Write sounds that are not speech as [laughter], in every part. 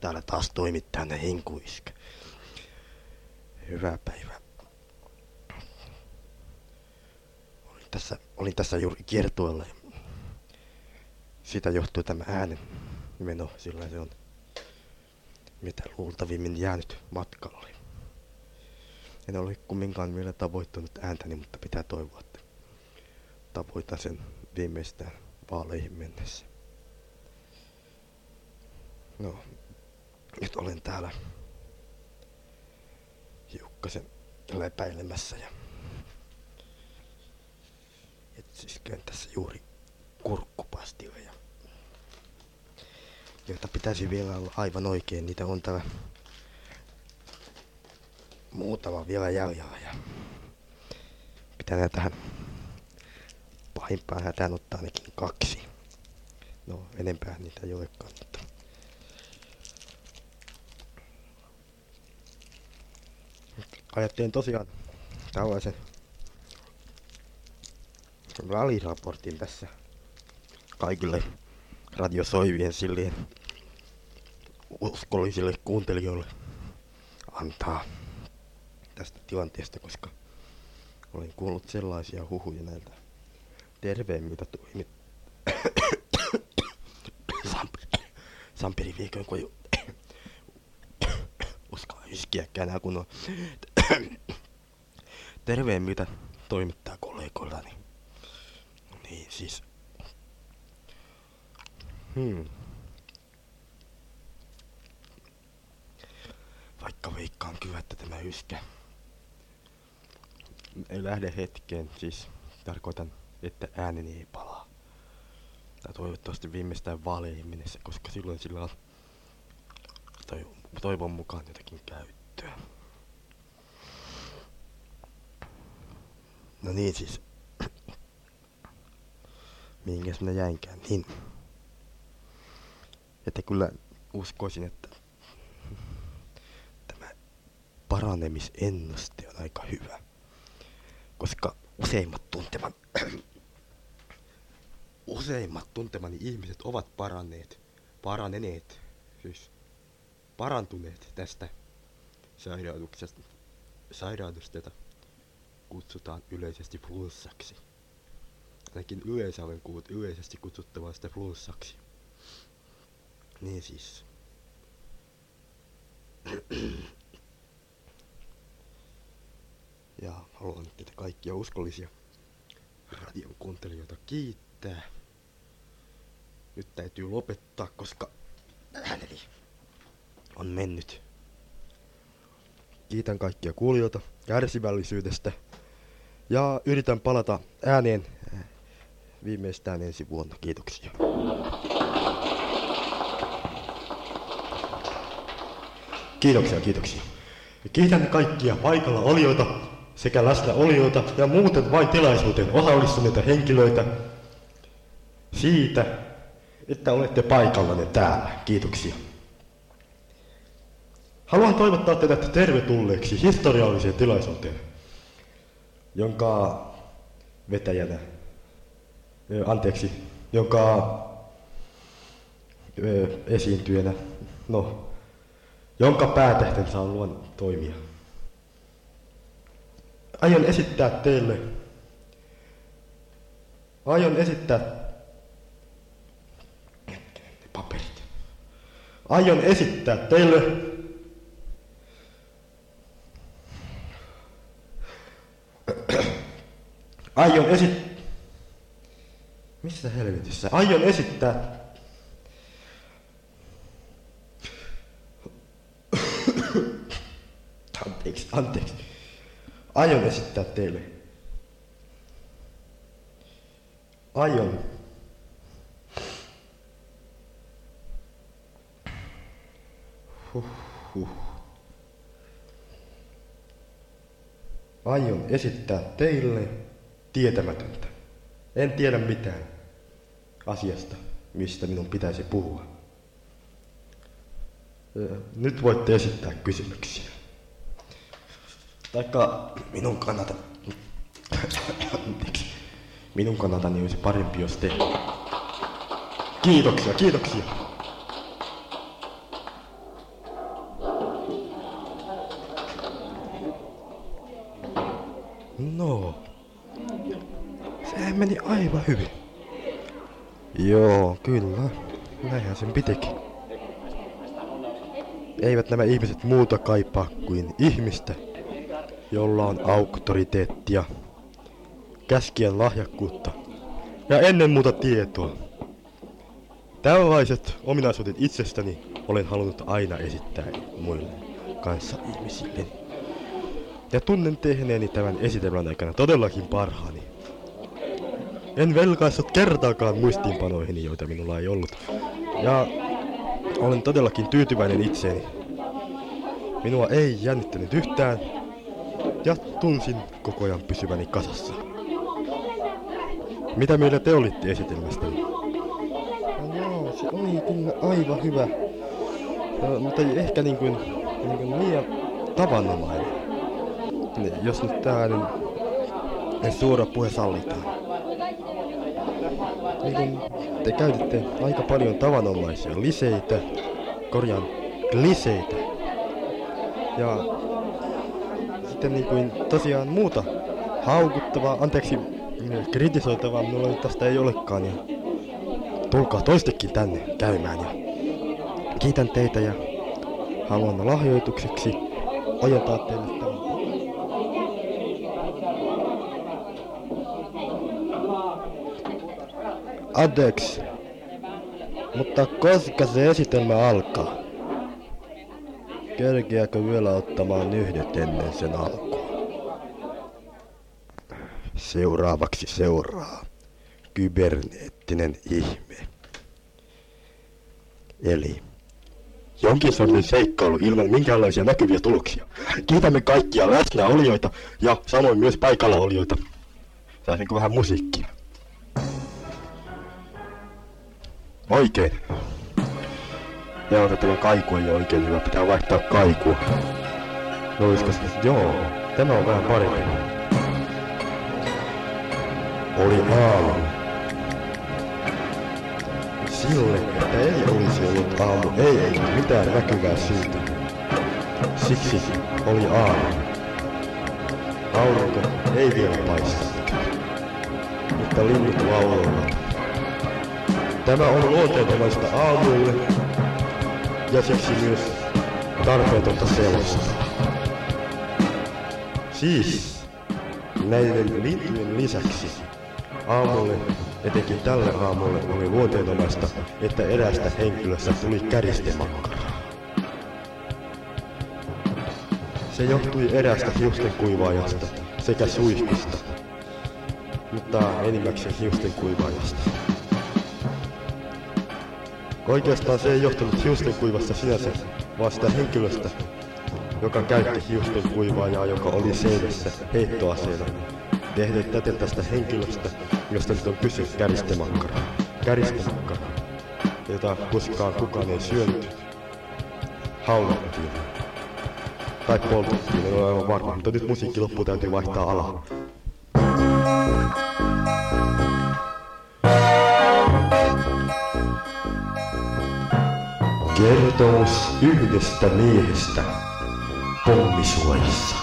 täällä taas toimittajana Hinkuiska. Hyvää päivää. Olin tässä, olin tässä juuri kiertueella siitä johtuu tämä äänen meno, sillä se on mitä luultavimmin jäänyt matkalle. En ole kumminkaan vielä tavoittanut ääntäni, mutta pitää toivoa, että tavoitan sen viimeistään vaaleihin mennessä. No, nyt olen täällä hiukkasen lepäilemässä ja etsiskään tässä juuri kurkkupastioja, joita pitäisi vielä olla aivan oikein. Niitä on täällä muutama vielä jäljellä ja pitää tähän pahimpaan hätään ottaa ainakin kaksi. No, enempää niitä ei olekaan, mutta... Ajattelin tosiaan tällaisen väliraportin tässä kaikille radiosoivien silleen uskollisille kuuntelijoille antaa tästä tilanteesta, koska olen kuullut sellaisia huhuja näiltä terveemmiltä toimit. Samperi viikon, kun ei [coughs] uskalla yskiäkään enää kun on [coughs] terveemmiltä toimittaa kollegoillani. Niin siis. Hmm. Vaikka veikkaan kyllä, että tämä yskä ei lähde hetkeen, siis tarkoitan, että ääneni ei palaa. Tai toivottavasti viimeistään vaaleihin mennessä, koska silloin sillä on toivon mukaan jotakin käyttöä. No niin siis. Mihinkäs minä jäinkään? Niin. Että kyllä uskoisin, että tämä paranemisennuste on aika hyvä koska useimmat tunteman, useimmat tuntemani ihmiset ovat paranneet, paraneneet, siis parantuneet tästä sairauduksesta, sairaudesta, jota kutsutaan yleisesti flunssaksi. Ainakin yleensä olen kuullut yleisesti kutsuttavaa sitä flunssaksi. Niin siis. [coughs] Ja haluan teitä kaikkia uskollisia radion kuuntelijoita kiittää. Nyt täytyy lopettaa, koska ääneni on mennyt. Kiitän kaikkia kuulijoita kärsivällisyydestä ja yritän palata ääneen viimeistään ensi vuonna. Kiitoksia. Kiitoksia, kiitoksia. Kiitän kaikkia paikalla olijoita sekä läsnäolijoita ja muuten vain tilaisuuteen osallistuneita henkilöitä siitä, että olette paikallanne täällä. Kiitoksia. Haluan toivottaa teidät tervetulleeksi historialliseen tilaisuuteen, jonka vetäjänä, anteeksi, jonka esiintyjänä, no, jonka päätähtensä on luon toimia. Aion esittää teille, aion esittää, paperit, aion esittää teille aion esittää, missä helvetissä, aion esittää anteeksi, anteeksi aion esittää teille. Aion. Huh, Aion esittää teille tietämätöntä. En tiedä mitään asiasta, mistä minun pitäisi puhua. Nyt voitte esittää kysymyksiä. Taikka minun kannalta... minun kannaltani olisi parempi, jos te... Kiitoksia, kiitoksia. Aivan hyvin. Joo, kyllä. Näinhän sen pitikin. Eivät nämä ihmiset muuta kaipaa kuin ihmistä, jolla on auktoriteettia, käskien lahjakkuutta ja ennen muuta tietoa. Tällaiset ominaisuudet itsestäni olen halunnut aina esittää muille kanssa ihmisille. Ja tunnen tehneeni tämän esitelmän aikana todellakin parhaani. En velkaissut kertaakaan muistiinpanoihin, joita minulla ei ollut. Ja olen todellakin tyytyväinen itseeni. Minua ei jännittänyt yhtään, ja tunsin koko ajan pysyväni kasassa. Mitä mieltä te olitte esitelmästäni? No se oli kyllä aivan hyvä. No, mutta ehkä niin kuin, niin kuin liian tavanomainen. Niin, jos nyt tällainen suora puhe sallitaan. Niin te käytitte aika paljon tavanomaisia liseitä, korjaan liseitä. Ja sitten niin kuin tosiaan muuta haukuttavaa, anteeksi, kritisoitavaa minulla nyt tästä ei olekaan. Ja tulkaa toistekin tänne käymään ja kiitän teitä ja haluan lahjoitukseksi ojentaa teille tämän. Anteeksi, mutta koska se esitelmä alkaa? Kerkeäkö vielä ottamaan yhdet ennen sen alkua? Seuraavaksi seuraa kyberneettinen ihme. Eli jonkin sortin seikkailu ilman minkäänlaisia näkyviä tuloksia. Kiitämme kaikkia läsnäolijoita ja samoin myös paikalla olijoita. Saisinko vähän musiikkia? Oikein. Joo, tämä kaiku ei oikein hyvä. Pitää vaihtaa kaikua. No se? Joo, tämä on vähän parempi. Oli aamu. Sille, että ei olisi ollut aamu, ei ollut mitään näkyvää syytä. Siksi oli aamu. Aurinko ei vielä paista. Mutta linnut lauloivat. Tämä on luonteenomaista aamulle ja siksi myös tarpeetonta selostaa. Siis näiden lintujen lisäksi aamulle, etenkin tälle aamulle, oli luonteenomaista, että erästä henkilöstä tuli käristemakkaraa. Se johtui erästä hiusten kuivaajasta sekä suihkusta, mutta enimmäkseen hiusten kuivaajasta. Oikeastaan se ei johtunut hiusten kuivasta sinänsä, vaan sitä henkilöstä, joka käytti hiusten kuivaajaa, joka oli seinässä heittoaseena. Tehden täten tästä henkilöstä, josta nyt on kyse käristemakkara. Käristemakkara, jota koskaan kukaan ei syönyt. Haulattiin. Tai poltettiin, en ole aivan varma, mutta nyt musiikki loppu täytyy vaihtaa alaa. Kertomus yhdestä miehestä pommisuojissa.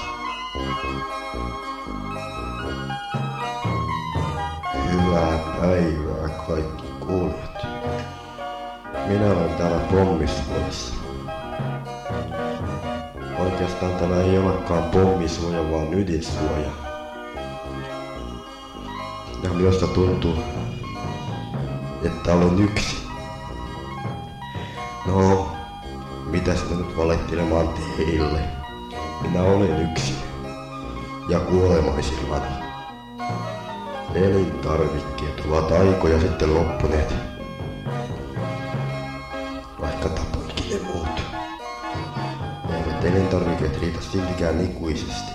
Hyvää päivää kaikki kuulijat. Minä olen täällä pommisuojassa. Oikeastaan tämä ei olekaan pommisuoja, vaan ydinsuoja. Ja minusta tuntuu, että olen yksin. No, mitäs mä nyt valehtelemaan teille? Minä olen yksin. Ja kuolemaisillani. Elintarvikkeet ovat aikoja sitten loppuneet. Vaikka tapoinkin ne muut. Eivät elintarvikkeet riitä siltikään ikuisesti.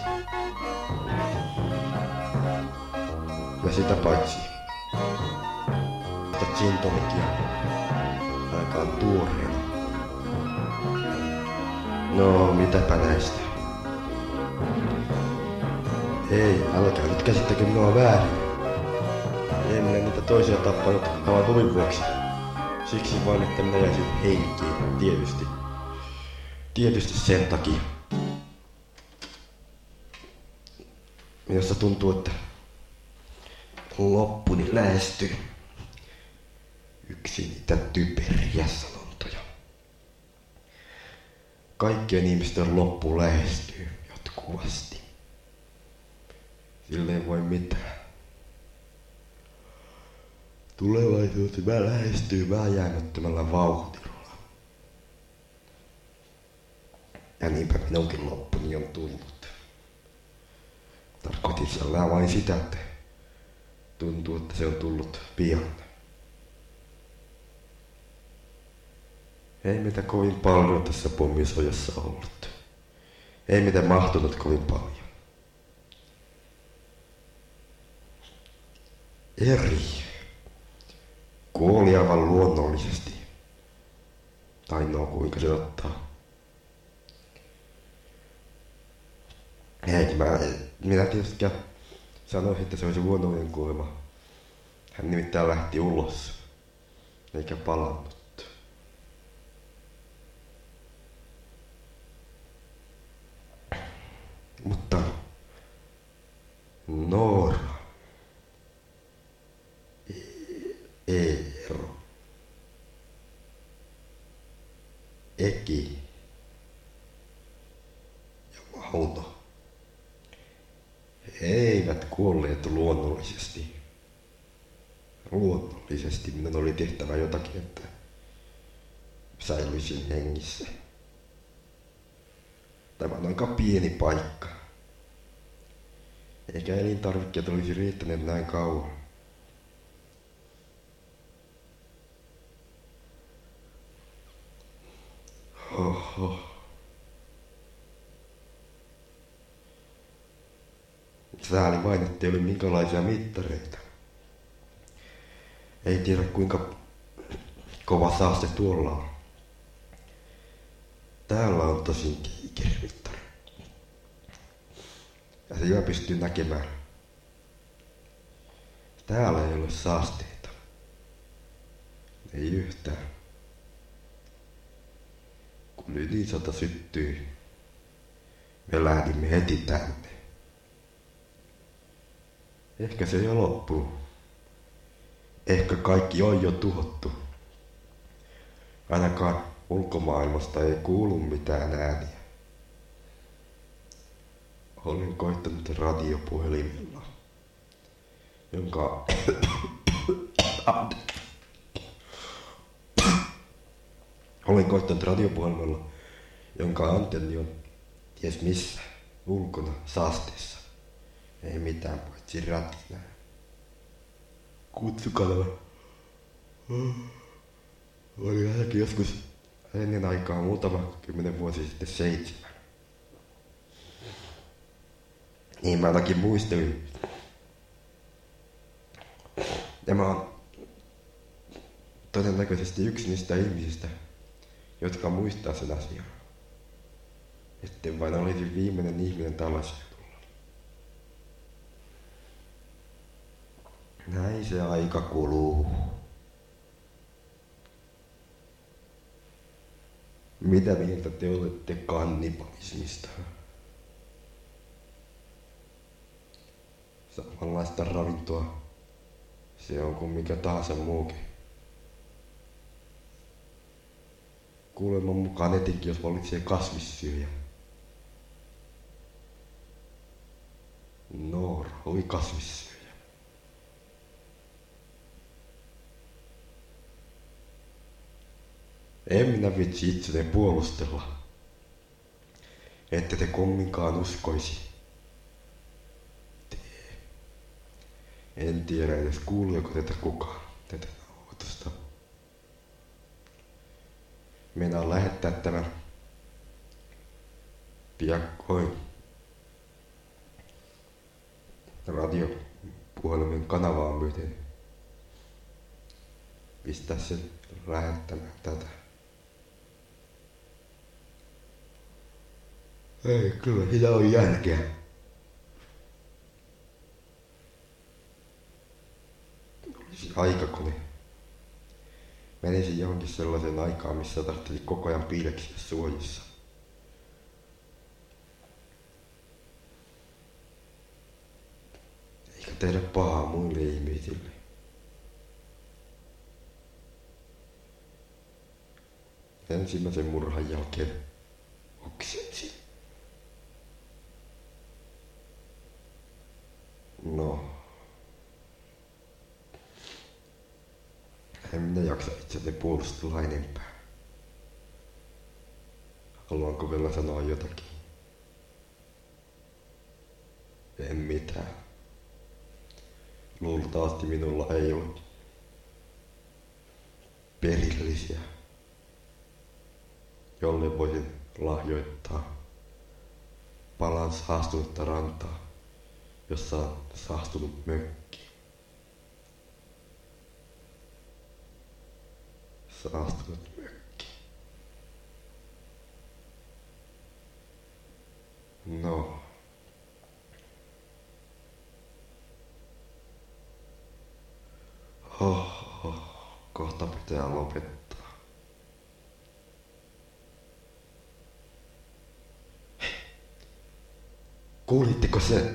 Ja sitä paitsi. Sitä gin tonicia aikaan tuoreena. No, mitäpä näistä? Ei, älkää nyt käsittäkö minua väärin. En minä niitä toisia tappanut vaan huvin vuoksi. Siksi vain, että minä jäisin henkiin, tietysti. Tietysti sen takia. Minusta tuntuu, että loppuni lähestyy. Yksi niitä typeriä. Kaikkien ihmisten loppu lähestyy jatkuvasti. Sille ei voi mitään. Tulevaisuus mä lähestyy vääjäämättömällä vauhdilla. Ja niinpä minunkin loppuni on tullut. Tarkoitin siellä vain sitä, että tuntuu, että se on tullut pian. Ei mitä kovin paljon tässä pommisojassa ollut. Ei mitä mahtunut kovin paljon. Eri. Kuoli aivan luonnollisesti. Tai no, kuinka se ottaa. Ei, mä, minä tietysti sanoisin, että se olisi luonnollinen kuolema. Hän nimittäin lähti ulos, eikä palannut. Mutta Noora, Eero, Eki ja Mauno eivät kuolleet luonnollisesti. Luonnollisesti minun oli tehtävä jotakin, että säilyisin hengissä. Tämä on aika pieni paikka. Eikä elintarvikkeet olisi riittäneet näin kauan. Oho. Sääli vain, ettei ole minkälaisia mittareita. Ei tiedä kuinka kova saaste tuolla on. Täällä on tosin kiikermittari. Ja se jo pystyy näkemään. Täällä ei ole saasteita. Ei yhtään. Kun ydinsota syttyi, me lähdimme heti tänne. Ehkä se jo loppuu. Ehkä kaikki on jo tuhottu. Ainakaan ulkomaailmasta ei kuulu mitään ääniä. Olen koittanut radiopuhelimella, jonka... Olen koittanut radiopuhelimella, jonka antenni on ties missä, ulkona, saasteessa. Ei mitään paitsi rätinää. Kutsukanava. Oli ainakin joskus ennen aikaa muutama kymmenen vuosi sitten seitsemän. Niin mä ainakin muistelin. Ja mä oon todennäköisesti yksi niistä ihmisistä, jotka muistaa sen asian. Etten vain olisi viimeinen ihminen tällaisia tulla. Näin se aika kuluu. Mitä mieltä te olette kannibalismista? Samanlaista ravintoa se on kuin mikä tahansa muukin. Kuulemman mukaan etenkin, jos valitsee kasvissyöjä. Noor oli kasvissyöjä. En minä vitsi itseni puolustella. Ette te kumminkaan uskoisi. En tiedä edes kuulioko tätä kukaan, tätä nauhoitusta. Minä lähettää tämän piakkoin radiopuhelimen kanavaan myöten pistää sen lähettämään tätä. Ei, kyllä siinä on järkeä. Olisi aikakone. Menisin johonkin sellaiseen aikaan, missä tarvitsisi koko ajan piileksiä suojissa. Eikä tehdä pahaa muille ihmisille. Ensimmäisen murhan jälkeen oksensin. No. En minä jaksa itseni puolustella enempää. Haluanko vielä sanoa jotakin? En mitään. Luultavasti minulla ei ole perillisiä, jolle voisin lahjoittaa palan saastunutta rantaa, jossa on saastunut mökki. Saastunut mökki. No. Oho, kohta pitää lopettaa. Kuulitteko se?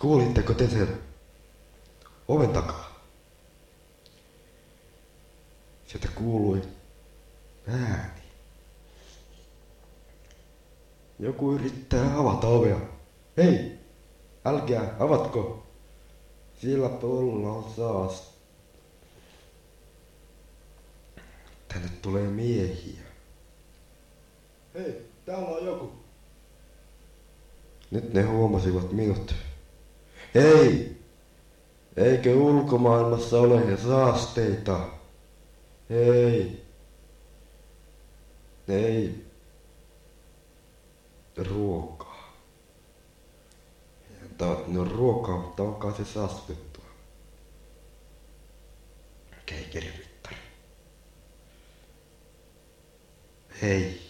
Kuulitteko te sen oven takaa? Sieltä kuului ääni. Joku yrittää avata ovea. Hei, älkää, avatko. Sillä puolella on saas. Tänne tulee miehiä. Hei, täällä on joku. Nyt ne huomasivat minut. Ei! Eikö ulkomaailmassa ole saasteita? Ei. Ei. Ruokaa. No ruokaa, mutta onkaan se saastettua. Keikerivittari. Hei.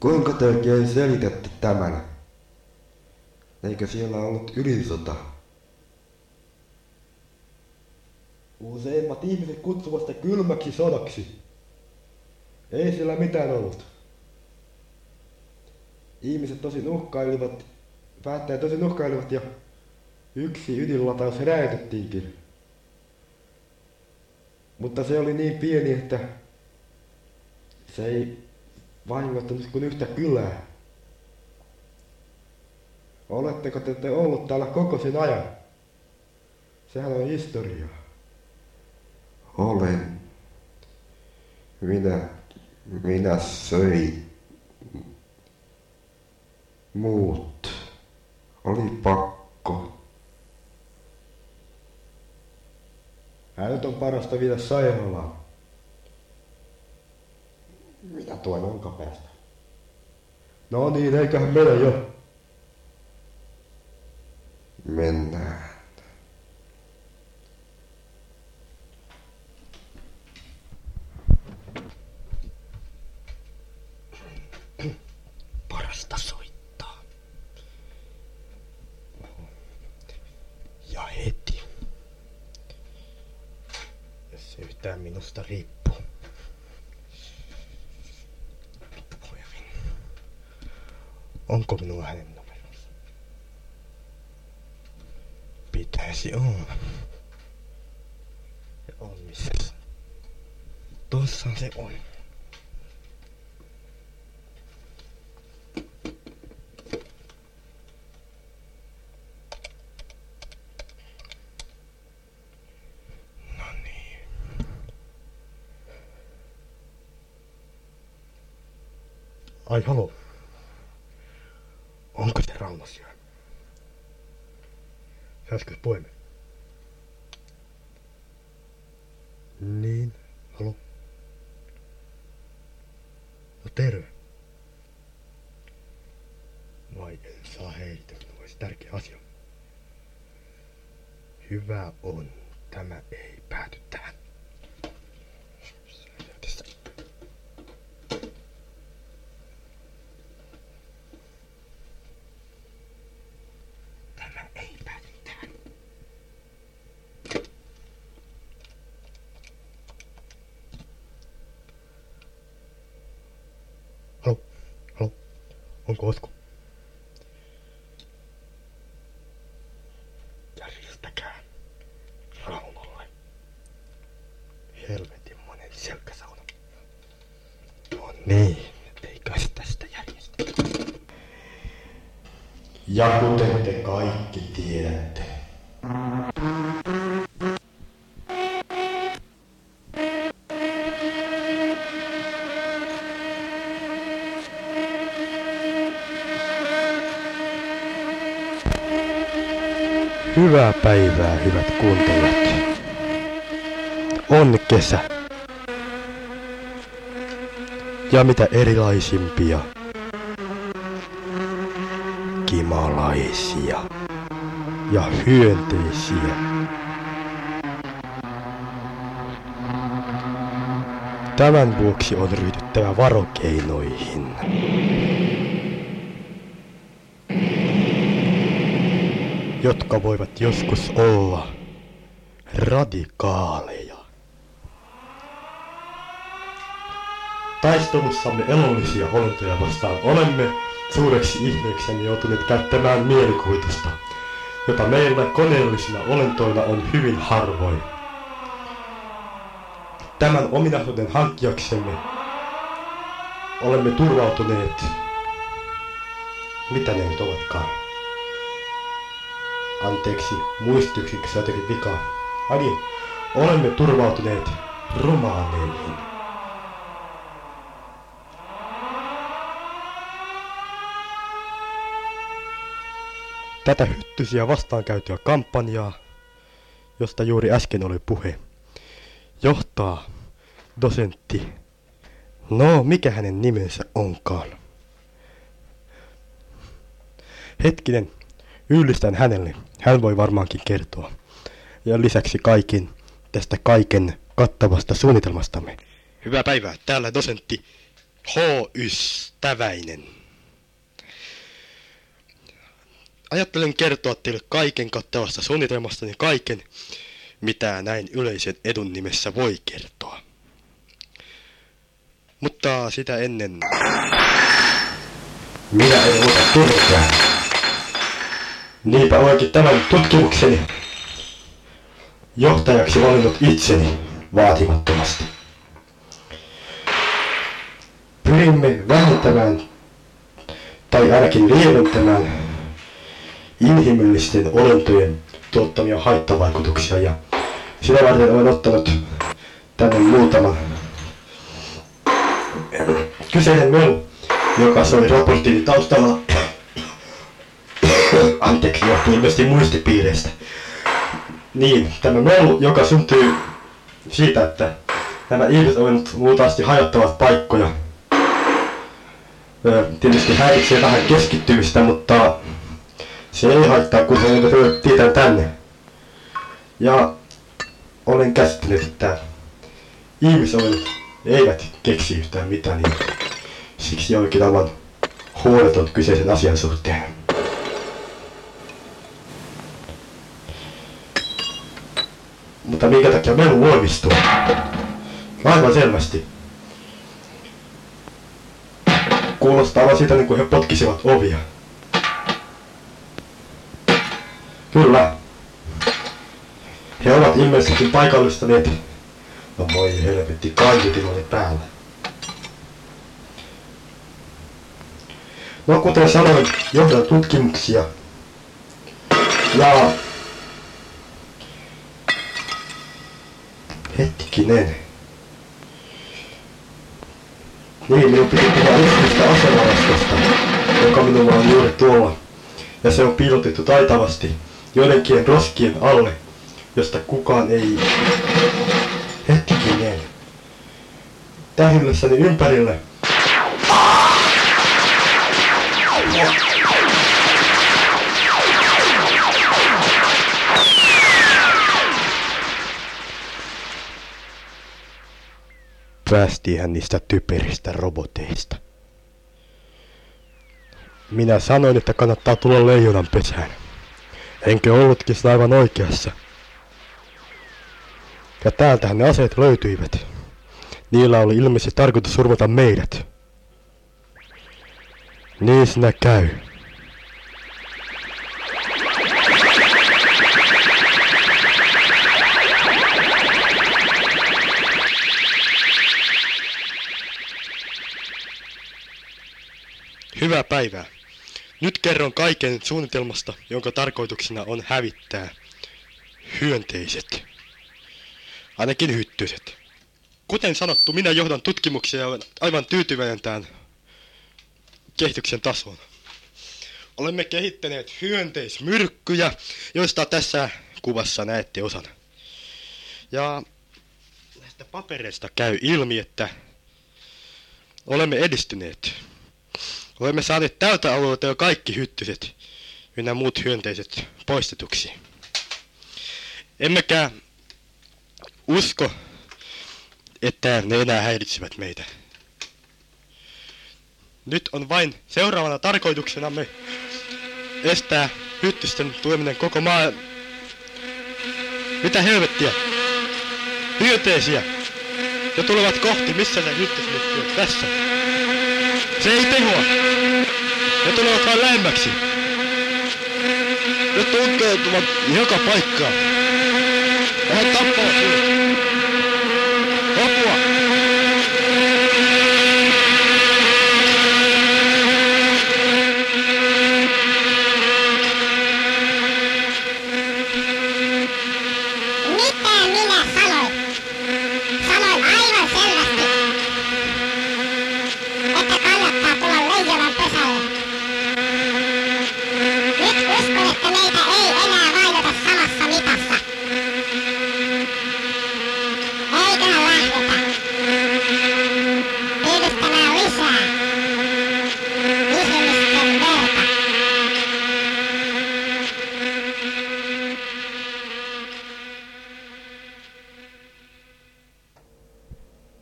Kuinka te oikein selitätte tämän? Eikö siellä ollut ydinsota? Useimmat ihmiset kutsuvat sitä kylmäksi sodaksi. Ei siellä mitään ollut. Ihmiset tosi uhkailivat, päättäjät tosi uhkailivat ja yksi ydinlataus räjäytettiinkin. Mutta se oli niin pieni, että se ei vahingoittanut kuin yhtä kylää. Oletteko te, te ollut täällä koko sen ajan? Sehän on historiaa. Olen. Minä, minä söin muut. Oli pakko. Hänet on parasta viedä sairaalaan. Mitä tuon olkapäästä? No niin, eiköhän mene jo. Mennään. Parasta soittaa. Ja heti. Jos se yhtään minusta riippuu. Onko minulla hänen numeronsa? Pitäisi olla. Ja on missä. Tossa se on. No niin. Ai haloo. Onko se Rauno siellä? Niin, halo. No terve. Vai en saa heitä, olisi tärkeä asia. Hyvä on. Tämä ei pääty tähän. Tässä. Tämä ei pääty tähän. Halo? Halo? Onko Osku? helvetinmoinen selkäsauna. Niin, eikös tästä järjestä. Ja kuten te kaikki tiedätte, Hyvää päivää, hyvät kuuntelijat. On kesä. Ja mitä erilaisimpia kimalaisia ja hyönteisiä. Tämän vuoksi on ryhdyttävä varokeinoihin. jotka voivat joskus olla radikaaleja. Taistelussamme elollisia olentoja vastaan olemme suureksi ihmeeksemme joutuneet käyttämään mielikuvitusta, jota meillä koneellisina olentoina on hyvin harvoin. Tämän ominaisuuden hankkiaksemme olemme turvautuneet, mitä ne nyt ovatkaan, Anteeksi, muistuksiksi jotenkin vika. Ani, olemme turvautuneet romaaneihin. Tätä hyttysiä vastaan käytyä kampanjaa, josta juuri äsken oli puhe, johtaa dosentti. No, mikä hänen nimensä onkaan? Hetkinen, Yllistän hänelle. Hän voi varmaankin kertoa. Ja lisäksi kaikin tästä kaiken kattavasta suunnitelmastamme. Hyvää päivää. Täällä dosentti H. Ystäväinen. Ajattelen kertoa teille kaiken kattavasta suunnitelmastani kaiken, mitä näin yleisen edun nimessä voi kertoa. Mutta sitä ennen... Minä en luota turkään. Niinpä olenkin tämän tutkimukseni johtajaksi valinnut itseni vaatimattomasti. Pyrimme vähentämään tai ainakin lieventämään inhimillisten olentojen tuottamia haittavaikutuksia ja sitä varten olen ottanut tänne muutaman kyseinen melu, joka soi raporttini taustalla Anteeksi, johtuu ilmeisesti muistipiireistä. Niin, tämä melu, joka syntyy siitä, että nämä ihmiset ovat luultavasti hajottavat paikkoja. Tietysti häiritsee vähän keskittymistä, mutta se ei haittaa, kun se tietää tänne. Ja olen käsittänyt, että ihmisolet eivät keksi yhtään mitään, niin siksi olenkin aivan huoleton kyseisen asian suhteen. Mutta minkä takia melu voimistuu? Aivan selvästi. Kuulostaa vaan siitä, niin kuin he potkisivat ovia. Kyllä. He ovat ilmeisesti paikallistaneet. No voi helvetti, kaiutin oli päällä. No kuten sanoin, johdan tutkimuksia. Ja Hetkinen. Niin, minun piti puhua yhdestä asevarastosta, joka minulla on juuri tuolla. Ja se on piilotettu taitavasti joidenkin roskien alle, josta kukaan ei... Hetkinen. Tähyllessäni ympärille. hän niistä typeristä roboteista. Minä sanoin, että kannattaa tulla leijonan pesään. Enkö ollutkin sitä aivan oikeassa? Ja täältähän ne aseet löytyivät. Niillä oli ilmeisesti tarkoitus surmata meidät. Niin sinä käy. Hyvää päivää. Nyt kerron kaiken suunnitelmasta, jonka tarkoituksena on hävittää hyönteiset. Ainakin hyttyset. Kuten sanottu, minä johdan tutkimuksia aivan tyytyväinen tähän kehityksen tasoon. Olemme kehittäneet hyönteismyrkkyjä, joista tässä kuvassa näette osan. Ja näistä papereista käy ilmi, että olemme edistyneet. Olemme saaneet tältä alueelta jo kaikki hyttyset ynnä muut hyönteiset poistetuksi. Emmekä usko, että ne enää häiritsevät meitä. Nyt on vain seuraavana tarkoituksenamme estää hyttysten tuleminen koko maa... Mitä helvettiä? Hyönteisiä! Ja tulevat kohti, missä ne hyttysmyttyy Tässä. Se ei tehoa. Ne tulevat vain lähemmäksi. Ne tunkeutuvat joka paikkaan. Ja he tappavat sinut. Apua! Mitä minä sanoin? Sanoin aivan selvästi, että kannattaa tulla leijonan pesälle. Nyt uskon, että meitä ei enää vainota samassa mitassa. Eiköhän lähdetä. Pyydystämään lisää. Ihmisten verta.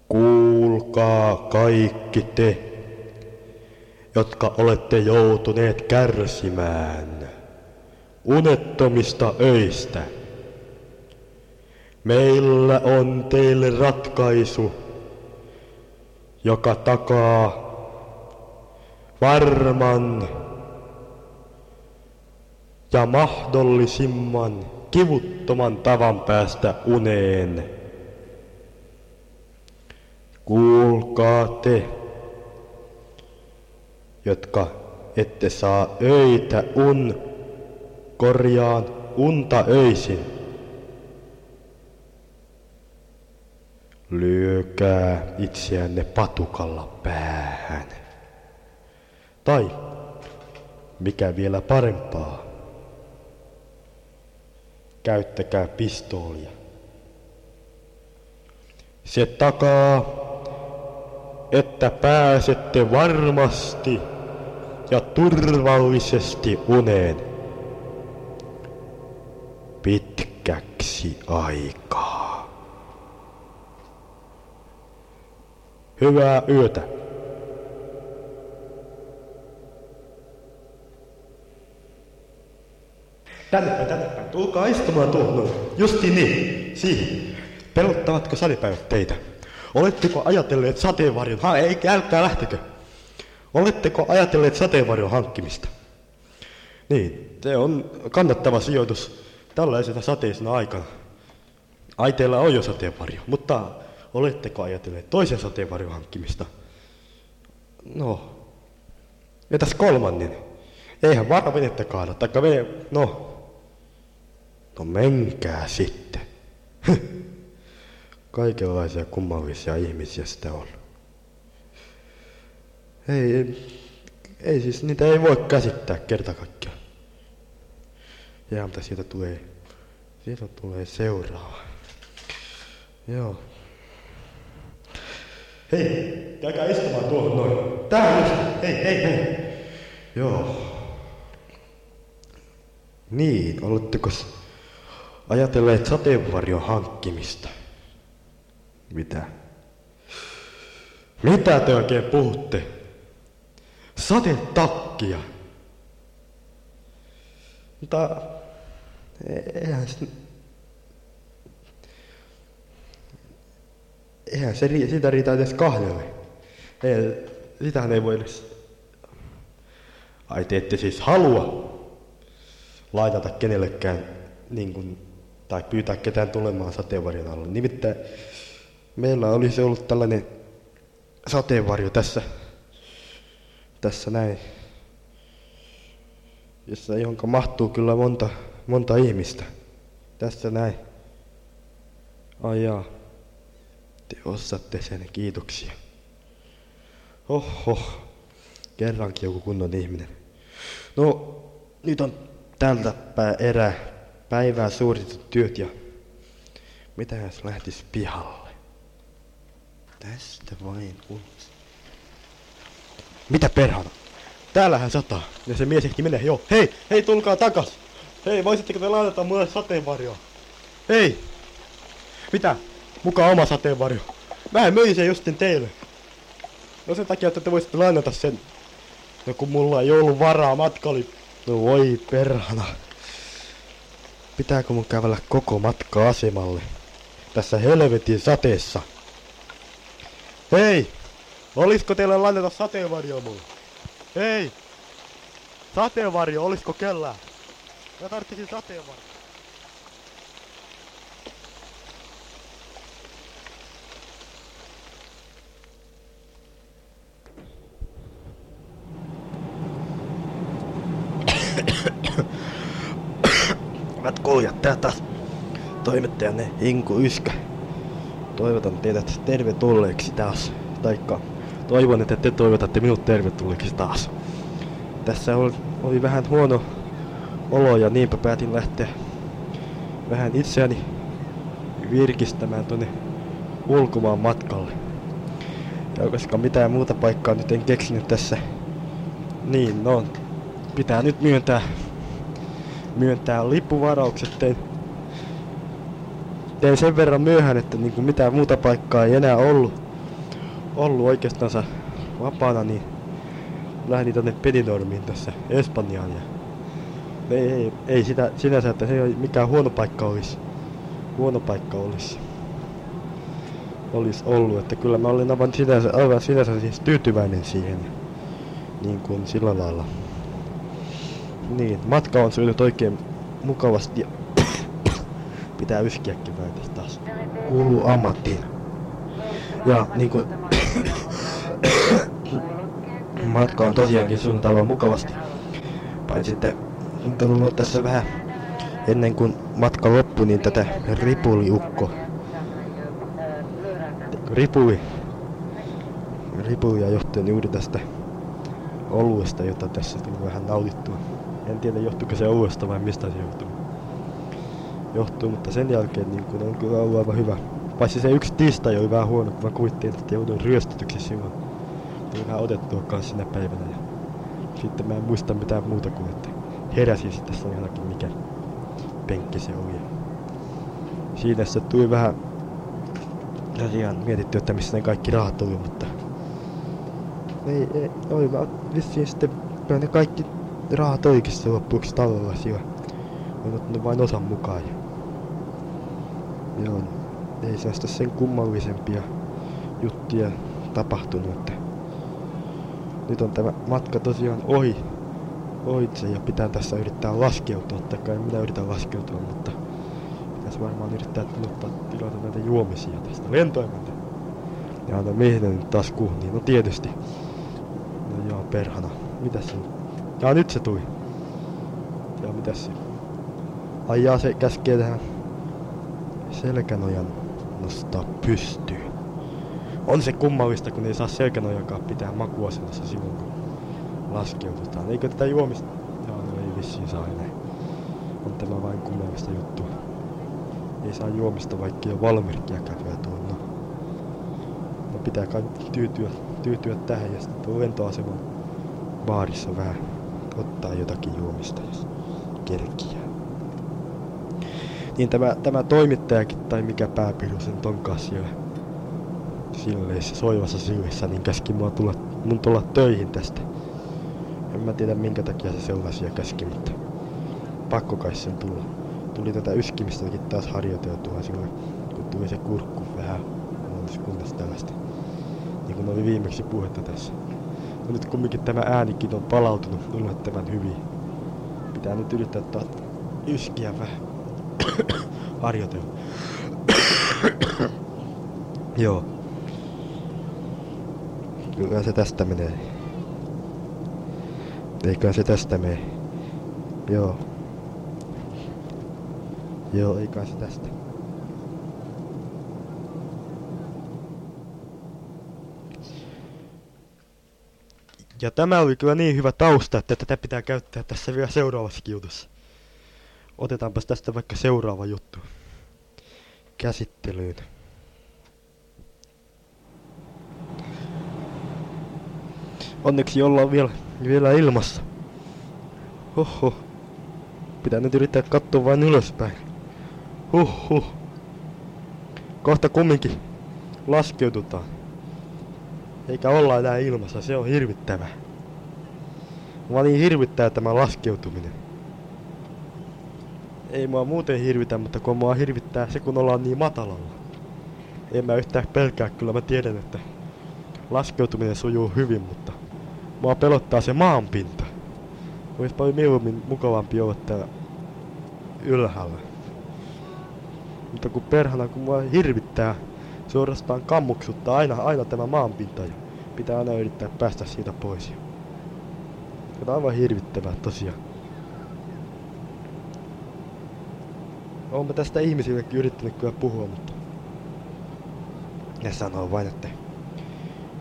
Kuulkaa kaikki te, jotka olette joutuneet kärsimään unettomista öistä. Meillä on teille ratkaisu, joka takaa varman ja mahdollisimman kivuttoman tavan päästä uneen. Kuulkaa te, jotka ette saa öitä un, korjaan unta öisin. Lyökää itseänne patukalla päähän. Tai, mikä vielä parempaa, käyttäkää pistoolia. Se takaa että pääsette varmasti ja turvallisesti uneen pitkäksi aikaa. Hyvää yötä. Tänne tänne. Tulkaa istumaan tuohon. Justiin niin. Siihen. Pelottavatko salipäivät teitä? Oletteko ajatelleet sateenvarjon... Ha, ei, älkää lähtekö. Oletteko ajatelleet sateenvarjon hankkimista? Niin, se on kannattava sijoitus tällaisena sateisena aikana. Aiteella on jo sateenvarjo, mutta oletteko ajatelleet toisen sateenvarjon hankkimista? No, entäs kolmannen? Eihän varavenettä kaada, taikka vene... No, no menkää sitten. [laughs] Kaikenlaisia kummallisia ihmisiä sitä on. Ei, ei siis niitä ei voi käsittää kerta kaikkiaan. Ja mutta sieltä tulee, sieltä tulee seuraava. Joo. Hei, käykää istumaan tuohon noin. Tähän just. Hei, hei, hei. Joo. Niin, oletteko ajatelleet sateenvarjon hankkimista? Mitä? Mitä te oikein puhutte? Sadetakkia. Mutta e- eihän se... Eihän se sitä riitä edes kahdelle. Ei, sitähän ei voi edes... Ai te ette siis halua laitata kenellekään niin kuin, tai pyytää ketään tulemaan sateenvarjon alle. Nimittäin meillä olisi ollut tällainen sateenvarjo tässä, Tässä näin. Jossa jonka mahtuu kyllä monta, monta ihmistä. Tässä näin. Ai jaa. Te osaatte sen, kiitoksia. Oho, kerrankin joku kunnon ihminen. No, nyt on tältä pää erää päivää suoritettu työt ja mitä jos lähtis pihalle? Tästä vain ulos. Mitä perhana? Täällähän sataa. Ja se mies ehti menee. Joo. Hei, hei, tulkaa takas. Hei, voisitteko te laittaa mulle sateenvarjoa? Hei! Mitä? Mukaan oma sateenvarjo. Mä myin sen justin teille. No sen takia, että te voisitte lainata sen. No kun mulla ei ollut varaa, matka oli... No voi perhana. Pitääkö mun kävellä koko matka asemalle? Tässä helvetin sateessa. Hei! Olisiko teillä lainata sateenvarjoa mulle? Hei! Sateenvarjo, olisiko kellään? Mä tarvitsin sateenvarjo. [coughs] Hyvät kuulijat, tää taas toimittajanne Inku Yskä. Toivotan teidät tervetulleeksi taas. Taikka toivon, että te toivotatte minut tervetulleeksi taas. Tässä oli, oli vähän huono olo ja niinpä päätin lähteä vähän itseäni virkistämään tuonne ulkomaan matkalle. Ja koska mitään muuta paikkaa nyt en keksinyt tässä, niin no, pitää nyt myöntää, myöntää lippuvaraukset. Tein, tein sen verran myöhään, että niin kuin mitään muuta paikkaa ei enää ollut, ollut oikeastaan vapaana, niin lähdin tonne Pedinormiin tässä Espanjaan. Ja ei, ei, ei sitä sinänsä, että se ei ole mikään huono paikka olisi. Huono paikka olisi. Olisi ollut, että kyllä mä olin aivan sinänsä, aivan sinänsä siis tyytyväinen siihen. Niin kuin sillä lailla. Niin, matka on sujunut oikein mukavasti [coughs] pitää yskiäkin vähän taas. Kuuluu ammattiin. Ja niin kuin [coughs] matka on tosiaankin sujunut aivan mukavasti. Paitsi sitten nyt on ollut tässä vähän ennen kuin matka loppui, niin tätä ripuliukko. Ripuli. Ripulia johtuen juuri tästä oluesta, jota tässä tuli vähän nautittua. En tiedä johtuuko se oluesta vai mistä se johtuu. Johtuu, mutta sen jälkeen niin kun on kyllä ollut aivan hyvä. Paitsi se yksi tiistai oli vähän huono, kun mä kuvittiin, että jouduin ryöstetyksi silloin. Tuli vähän otettua kanssa sinä päivänä. Ja sitten mä en muista mitään muuta kuin, että heräsin sitten tässä jonakin mikä penkki se oli. Siinä se tuli vähän tosiaan mietitty, että missä ne kaikki rahat tuli, mutta ei, ei, oli vaan vissiin sitten ne kaikki rahat oikeasti loppuksi talolla siellä. On ottanut vain osan mukaan. Ja... Joo, ei sellaista sen kummallisempia juttuja tapahtunut, että nyt on tämä matka tosiaan ohi, ohitse ja pitää tässä yrittää laskeutua, tai kai minä yritän laskeutua, mutta pitäisi varmaan yrittää tilata, tilata näitä juomisia tästä lentoimälta. Ja mihin ne nyt taas kuhnii? No tietysti. No joo, perhana. Mitäs se Ja nyt se tuli. Ja mitäs se? Ai jaa, se käskee tähän selkänojan nostaa pystyyn. On se kummallista, kun ei saa selkänojakaan pitää makuasennossa silloin, kun laskeututaan. Eikö tätä juomista? Joo, no ei vissiin saa enää. On tämä vain kummallista juttua. Ei saa juomista vaikka jo valmirkkia käydä tuolla. No. no pitää kai tyytyä, tyytyä tähän ja sitten lentoaseman baarissa vähän ottaa jotakin juomista, jos kerkiää. Niin tämä, tämä toimittajakin tai mikä pääpiru sen tonkaan siellä silleissä, soivassa silmissä, niin käski mua tulla, mun tulla töihin tästä. En mä tiedä minkä takia se sellaisia käski, mutta pakko kai sen tulla. Tuli tätä yskimistäkin taas harjoiteltua silloin, kun tuli se kurkku vähän kunnes tällaista. Niin kuin oli viimeksi puhetta tässä. No nyt kumminkin tämä äänikin on palautunut yllättävän hyvin. Pitää nyt yrittää taas yskiä vähän. [coughs] harjoitella. [coughs] Joo. Kyllä se tästä menee. Eikä se tästä mene. Joo. Joo, eikä se tästä. Ja tämä oli kyllä niin hyvä tausta, että tätä pitää käyttää tässä vielä seuraavassa jutussa. Otetaanpas tästä vaikka seuraava juttu käsittelyyn. Onneksi ollaan vielä, vielä ilmassa. Oho. Pitää nyt yrittää katsoa vain ylöspäin. Huhhuh. Kohta kumminkin laskeututaan. Eikä olla enää ilmassa, se on hirvittävää. Mä niin hirvittää tämä laskeutuminen. Ei mua muuten hirvitä, mutta kun mua hirvittää se kun ollaan niin matalalla. En mä yhtään pelkää, kyllä mä tiedän, että laskeutuminen sujuu hyvin, mutta mua pelottaa se maanpinta. Olisi paljon mieluummin mukavampi olla täällä ylhäällä. Mutta kun perhana, kun mua hirvittää, suorastaan kammuksuttaa aina, aina tämä maanpinta ja pitää aina yrittää päästä siitä pois. Tämä on aivan hirvittävää tosiaan. Olen tästä ihmisillekin yrittänyt kyllä puhua, mutta ne sanoo vain, että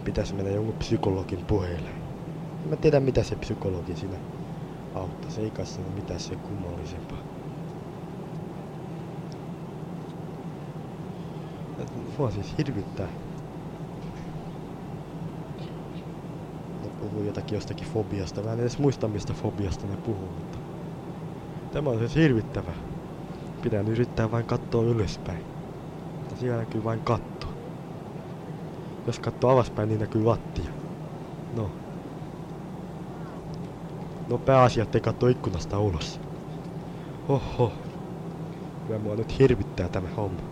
pitäisi mennä jonkun psykologin puheille. Mä tiedä mitä se psykologi siinä auttaa. Se ei kai sano mitään se kummallisempaa. Mua siis hirvittää. Ne puhuu jotakin jostakin fobiasta. Mä en edes muista mistä fobiasta ne puhuu, mutta... Tämä on siis hirvittävää. Pitää nyt yrittää vain katsoa ylöspäin. Mutta siellä näkyy vain katto. Jos katsoo alaspäin, niin näkyy lattia. No. No pääasia, ettei katso ikkunasta ulos. Oho. Kyllä mua nyt hirvittää tämä homma.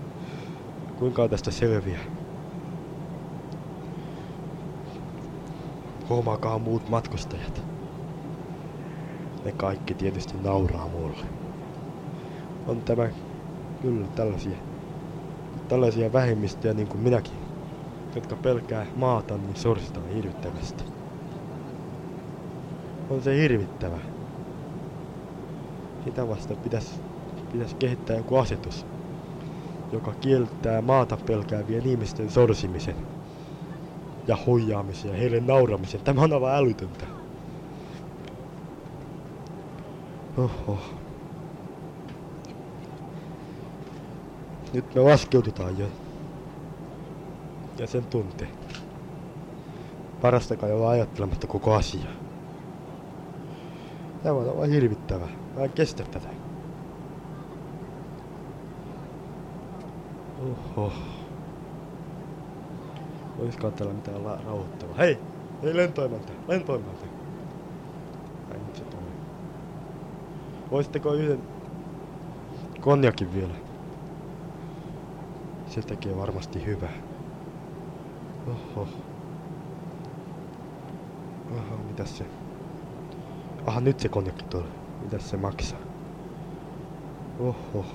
Kuinka tästä selviää? Huomaakaa muut matkustajat. Ne kaikki tietysti nauraa mulle. On tämä kyllä tällaisia, tällaisia vähemmistöjä niin kuin minäkin, jotka pelkää maata, niin sorsitaan hirvittävästi. On se hirvittävä. Sitä vasta pitäisi pitäis kehittää joku asetus, joka kieltää maata pelkäävien ihmisten sorsimisen ja huijaamisen ja heille nauramisen. Tämä on aivan älytöntä. Oho. Nyt me laskeudutaan jo. Ja sen tuntee. Parasta kai olla ajattelematta koko asiaa. Tämä on aivan hirvittävää. Mä en kestä tätä. Oho. Olisikohan täällä mitään la- rauhoittavaa? Hei! Hei lentoimanta! Lentoimanta! Ai nyt se tulee. Voisitteko yhden konjakin vielä? Se tekee varmasti hyvää. Oho. Aha, mitäs se? Aha, nyt se konjakki tulee. Mitäs se maksaa? Oho.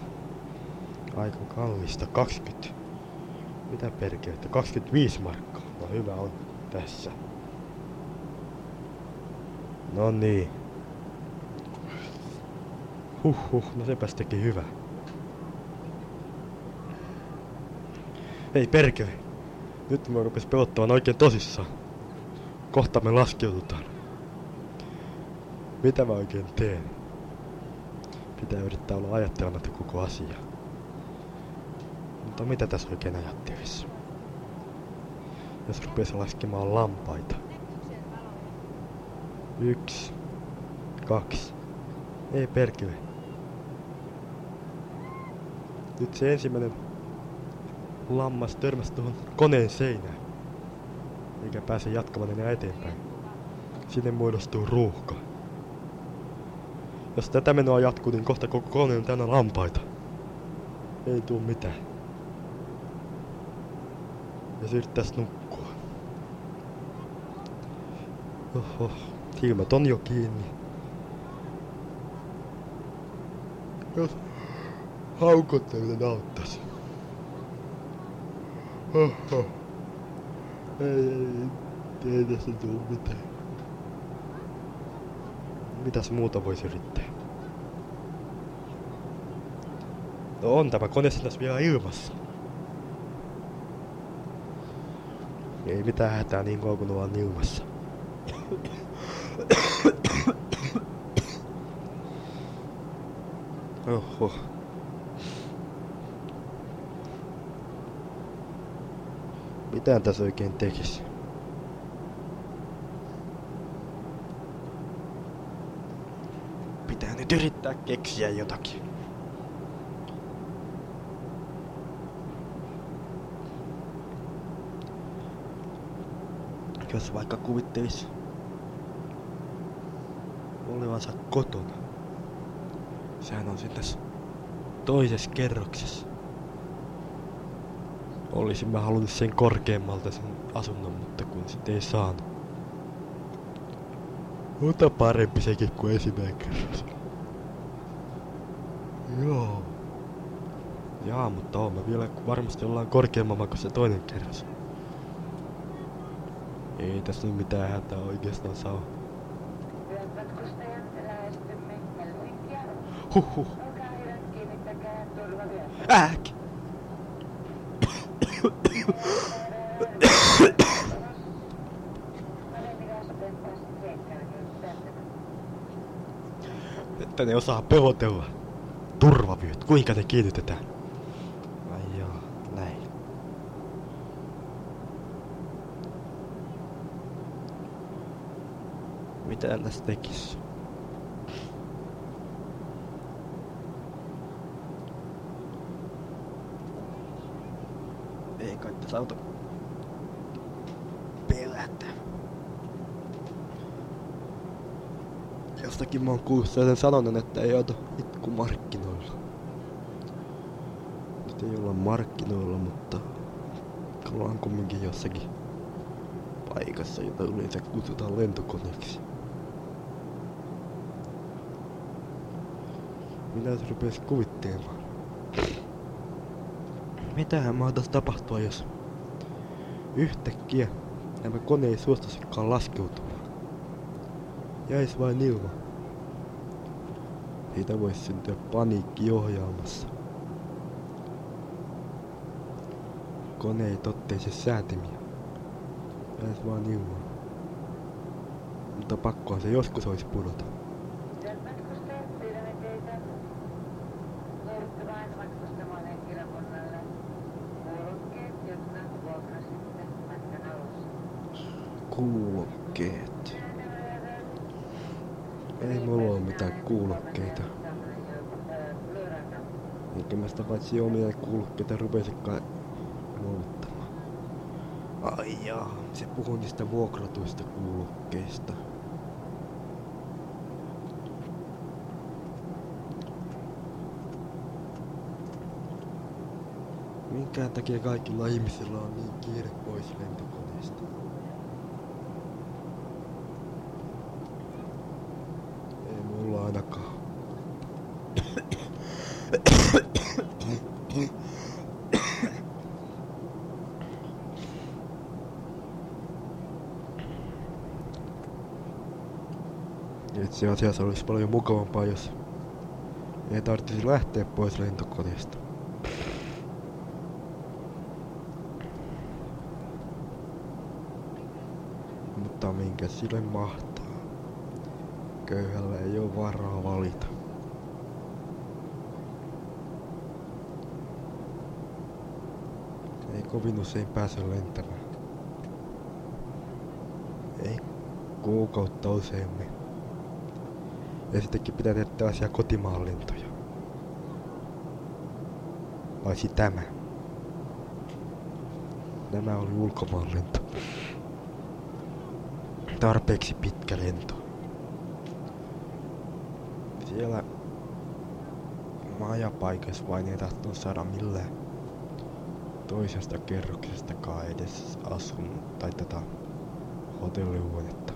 Aika kallista. 20. Mitä perkeleitä? 25 markkaa. No hyvä on tässä. No niin. Huhhuh, no sepäs teki hyvä. Ei perkele. Nyt mä rupes pelottamaan oikein tosissaan. Kohta me laskeudutaan. Mitä mä oikein teen? Pitää yrittää olla ajattelematta koko asia. Mutta mitä tässä oikein ajattelisi? Jos rupesi laskemaan lampaita. Yksi. Kaksi. Ei perkele. Nyt se ensimmäinen lammas törmäsi tuohon koneen seinään. Eikä pääse jatkamaan enää eteenpäin. Sinne muodostuu ruuhka. Jos tätä menoa jatkuu, niin kohta koko kone on täynnä lampaita. Ei tuu mitään. Ja yrittäis nukkua. Oho, silmät on jo kiinni. Jos haukottaminen auttaisi. Oho. Ei, ei, ei tästä tuu mitään. Mitäs muuta voisi yrittää? No on tämä kone tässä vielä ilmassa. Ei mitään hätää niin kauan kun ollaan ilmassa. Oho. Mitä tässä oikein tekisi? Pitää nyt yrittää keksiä jotakin. Jos vaikka kuvittelis olevansa kotona. Sehän on sitten tässä toisessa kerroksessa. Olisin mä halunnut sen korkeammalta sen asunnon, mutta kun sit ei saanut. Mutta parempi sekin kuin ensimmäinen kerros. Joo. Jaa, mutta on mä vielä varmasti ollaan korkeammalla kuin se toinen kerros. Ei tässä nyt mitään hätää oikeastaan saa. Huhhuh. Äk! Että ne osaa pelotella. Kuinka ne kiinnitetään? Ai joo, näin. Mitä tässä tekis? Ei kai tässä auto pelätä. Jostakin mä oon kuullut sellaisen sanonnan, että ei auto itku markkinoilla. Nyt ei olla markkinoilla, mutta ollaan kumminkin jossakin paikassa, jota yleensä kutsutaan lentokoneeksi. Minä rupes kuvittelemaan. Mitähän mahtaisi tapahtua, jos yhtäkkiä nämä kone ei suostuisikaan laskeutumaan? Jäis vain ilma. Siitä voisi syntyä paniikki ohjaamassa. Kone ei totteisi säätimiä. Jäis vaan ilma. Mutta pakkohan se joskus olisi pudota. Kuulokkeet. Ei mulla oo mitään kuulokkeita. Eikä mä sitä paitsi omia kuulokkeita rupesikaan. Jaa, se puhuu niistä vuokratuista kuulokkeista. Minkä takia kaikilla ihmisillä on niin kiire pois lentokoneesta? Ei mulla ainakaan. Itse asiassa olisi paljon mukavampaa, jos ei tarvitsisi lähteä pois lentokoneesta. Mutta minkä sille mahtaa? Köyhällä ei ole varaa valita. Ei kovin usein pääse lentämään. Ei kuukautta useammin. Ja sittenkin pitää tehdä tällaisia kotimaan lentoja. Paitsi tämä. Nämä oli ulkomaan lento. Tarpeeksi pitkä lento. Siellä majapaikassa vain ei tahtonut saada millään toisesta kerroksestakaan edes asun tai tätä hotellihuonetta.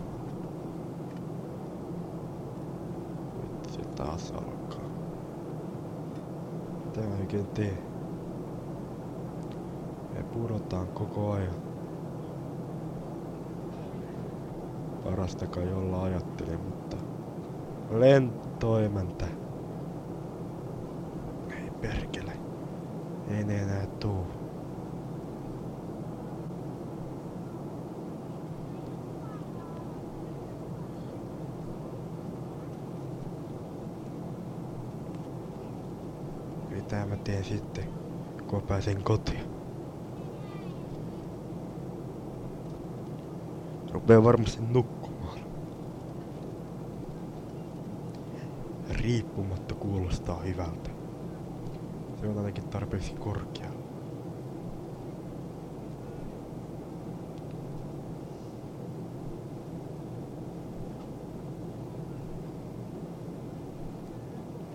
Nyt se taas alkaa. Mitä mä oikein teen? Me pudotaan koko ajan. Parasta kai olla ajattelin, mutta Lentoemäntä. Ei perkele. Ei ne enää tuu. Mitä mä teen sitten, kun pääsen kotiin? Rupee varmasti nukkumaan. Riippumatta kuulostaa hyvältä. Se on ainakin tarpeeksi korkea.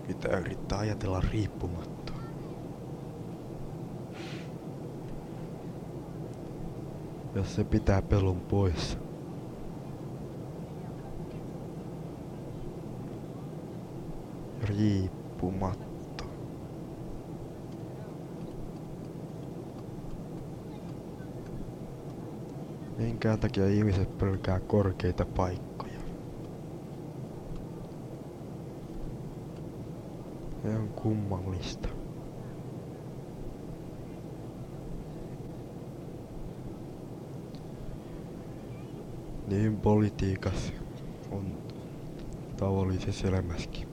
Pitää yrittää ajatella riippumatta. Jos se pitää pelun pois. Riippumatta. Minkään takia ihmiset pelkää korkeita paikkoja? Se on kummallista. Niin politiikas on tavallisessa elämässäkin.